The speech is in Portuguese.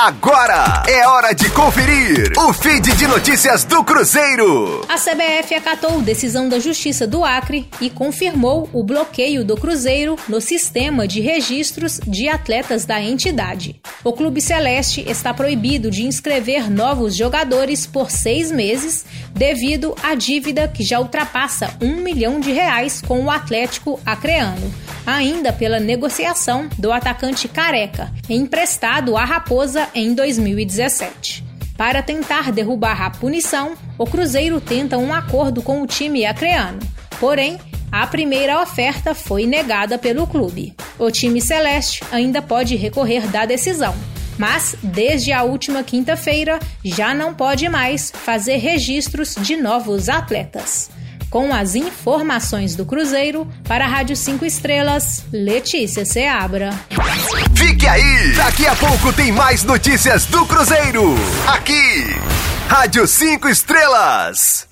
Agora é hora de conferir o feed de notícias do Cruzeiro. A CBF acatou decisão da Justiça do Acre e confirmou o bloqueio do Cruzeiro no sistema de registros de atletas da entidade. O Clube Celeste está proibido de inscrever novos jogadores por seis meses devido à dívida que já ultrapassa um milhão de reais com o Atlético Acreano ainda pela negociação do atacante Careca, emprestado à Raposa em 2017. Para tentar derrubar a punição, o Cruzeiro tenta um acordo com o time acreano. Porém, a primeira oferta foi negada pelo clube. O time celeste ainda pode recorrer da decisão, mas desde a última quinta-feira já não pode mais fazer registros de novos atletas. Com as informações do Cruzeiro, para a Rádio 5 Estrelas, Letícia Seabra. Fique aí! Daqui a pouco tem mais notícias do Cruzeiro. Aqui, Rádio 5 Estrelas.